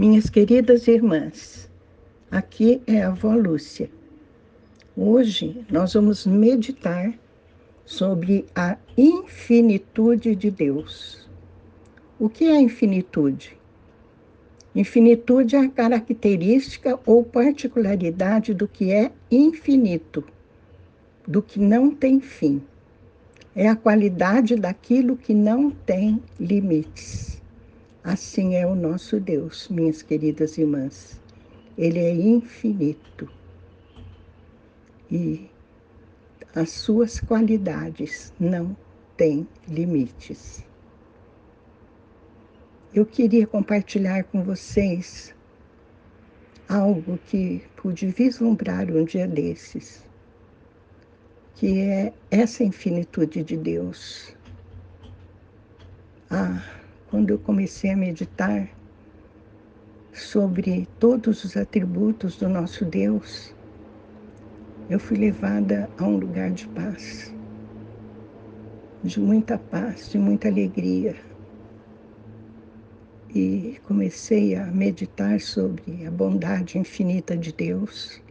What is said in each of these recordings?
Minhas queridas irmãs, aqui é a avó Lúcia. Hoje nós vamos meditar sobre a infinitude de Deus. O que é infinitude? Infinitude é a característica ou particularidade do que é infinito, do que não tem fim. É a qualidade daquilo que não tem limites. Assim é o nosso Deus, minhas queridas irmãs. Ele é infinito. E as suas qualidades não têm limites eu queria compartilhar com vocês algo que pude vislumbrar um dia desses, que é essa infinitude de Deus. Ah, quando eu comecei a meditar sobre todos os atributos do nosso Deus, eu fui levada a um lugar de paz, de muita paz, de muita alegria. E comecei a meditar sobre a bondade infinita de Deus,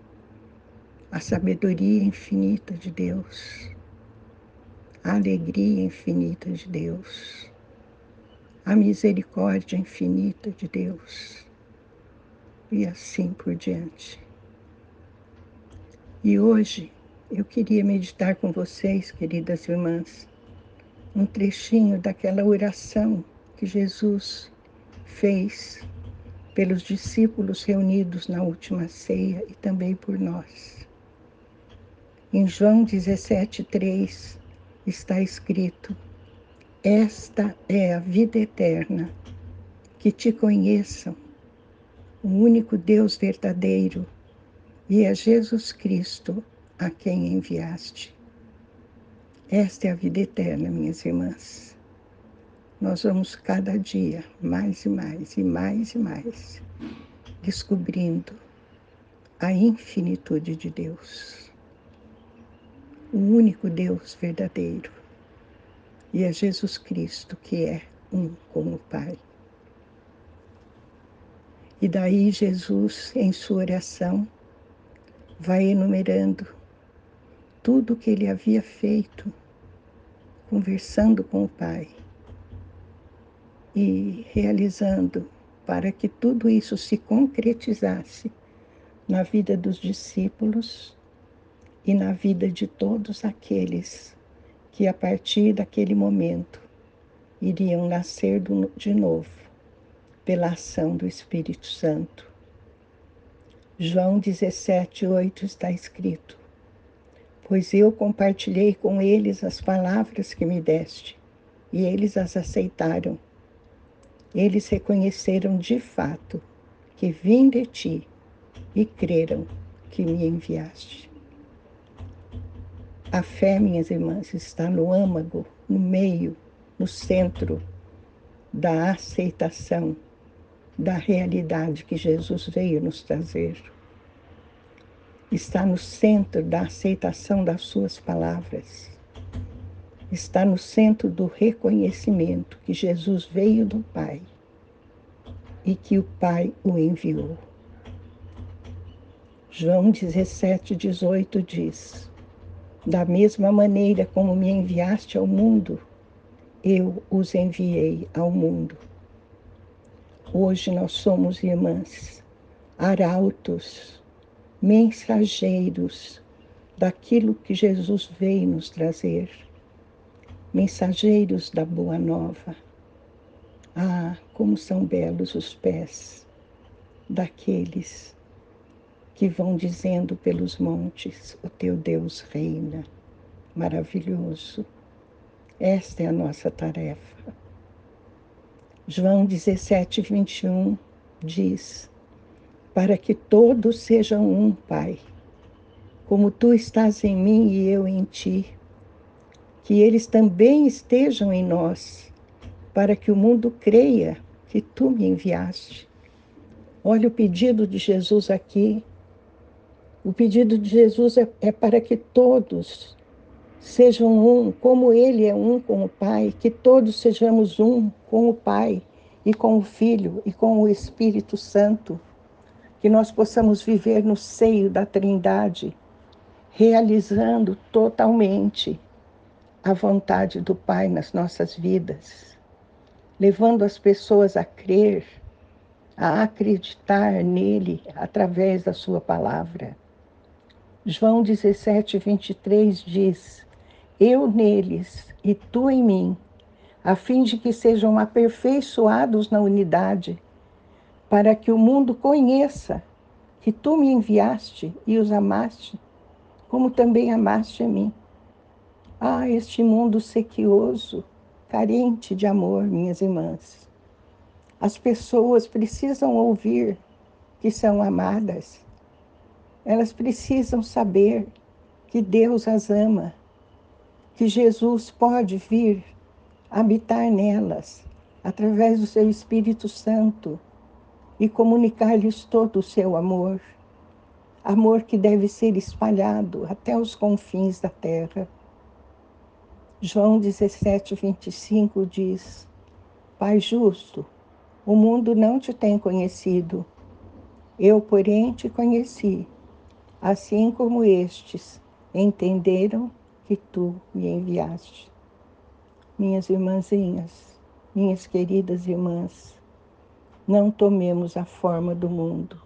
a sabedoria infinita de Deus, a alegria infinita de Deus, a misericórdia infinita de Deus, e assim por diante. E hoje eu queria meditar com vocês, queridas irmãs, um trechinho daquela oração que Jesus fez pelos discípulos reunidos na última ceia e também por nós. Em João 17,3 está escrito: Esta é a vida eterna, que te conheçam, o único Deus verdadeiro, e é Jesus Cristo a quem enviaste. Esta é a vida eterna, minhas irmãs. Nós vamos cada dia mais e mais e mais e mais descobrindo a infinitude de Deus, o único Deus verdadeiro, e é Jesus Cristo que é um com o Pai. E daí Jesus, em sua oração, vai enumerando tudo o que ele havia feito, conversando com o Pai e realizando para que tudo isso se concretizasse na vida dos discípulos e na vida de todos aqueles que, a partir daquele momento, iriam nascer de novo pela ação do Espírito Santo. João 17, 8 está escrito: Pois eu compartilhei com eles as palavras que me deste, e eles as aceitaram eles reconheceram de fato que vim de ti e creram que me enviaste. A fé, minhas irmãs, está no âmago, no meio, no centro da aceitação da realidade que Jesus veio nos trazer. Está no centro da aceitação das suas palavras está no centro do reconhecimento que Jesus veio do Pai e que o Pai o enviou. João 17, 18 diz: Da mesma maneira como me enviaste ao mundo, eu os enviei ao mundo. Hoje nós somos irmãs, arautos, mensageiros daquilo que Jesus veio nos trazer mensageiros da Boa Nova. Ah, como são belos os pés daqueles que vão dizendo pelos montes: O teu Deus reina. Maravilhoso. Esta é a nossa tarefa. João 17, 21 diz: Para que todos sejam um, Pai, como tu estás em mim e eu em ti que eles também estejam em nós, para que o mundo creia que tu me enviaste. Olha o pedido de Jesus aqui. O pedido de Jesus é, é para que todos sejam um, como Ele é um com o Pai, que todos sejamos um com o Pai e com o Filho e com o Espírito Santo, que nós possamos viver no seio da Trindade, realizando totalmente a vontade do Pai nas nossas vidas, levando as pessoas a crer, a acreditar nele através da Sua palavra. João 17, 23 diz: Eu neles e tu em mim, a fim de que sejam aperfeiçoados na unidade, para que o mundo conheça que tu me enviaste e os amaste, como também amaste a mim. Ah, este mundo sequioso, carente de amor, minhas irmãs. As pessoas precisam ouvir que são amadas. Elas precisam saber que Deus as ama, que Jesus pode vir habitar nelas através do seu Espírito Santo e comunicar-lhes todo o seu amor. Amor que deve ser espalhado até os confins da terra. João 17, 25 diz: Pai justo, o mundo não te tem conhecido, eu, porém, te conheci, assim como estes entenderam que tu me enviaste. Minhas irmãzinhas, minhas queridas irmãs, não tomemos a forma do mundo,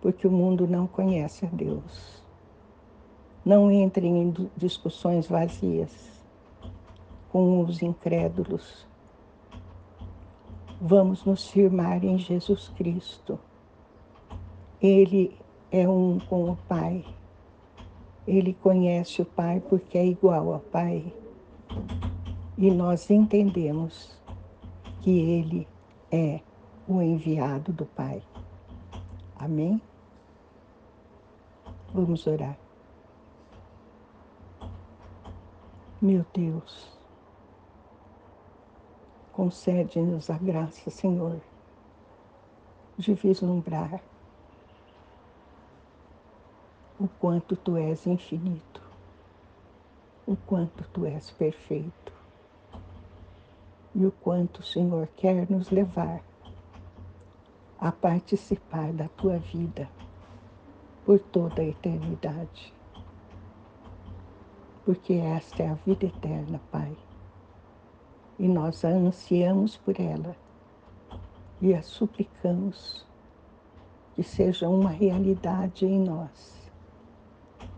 porque o mundo não conhece a Deus. Não entrem em discussões vazias com os incrédulos. Vamos nos firmar em Jesus Cristo. Ele é um com o Pai. Ele conhece o Pai porque é igual ao Pai. E nós entendemos que Ele é o enviado do Pai. Amém? Vamos orar. Meu Deus, concede-nos a graça, Senhor, de vislumbrar o quanto Tu és infinito, o quanto Tu és perfeito e o quanto o Senhor quer nos levar a participar da Tua vida por toda a eternidade porque esta é a vida eterna, Pai. E nós a ansiamos por ela e a suplicamos que seja uma realidade em nós.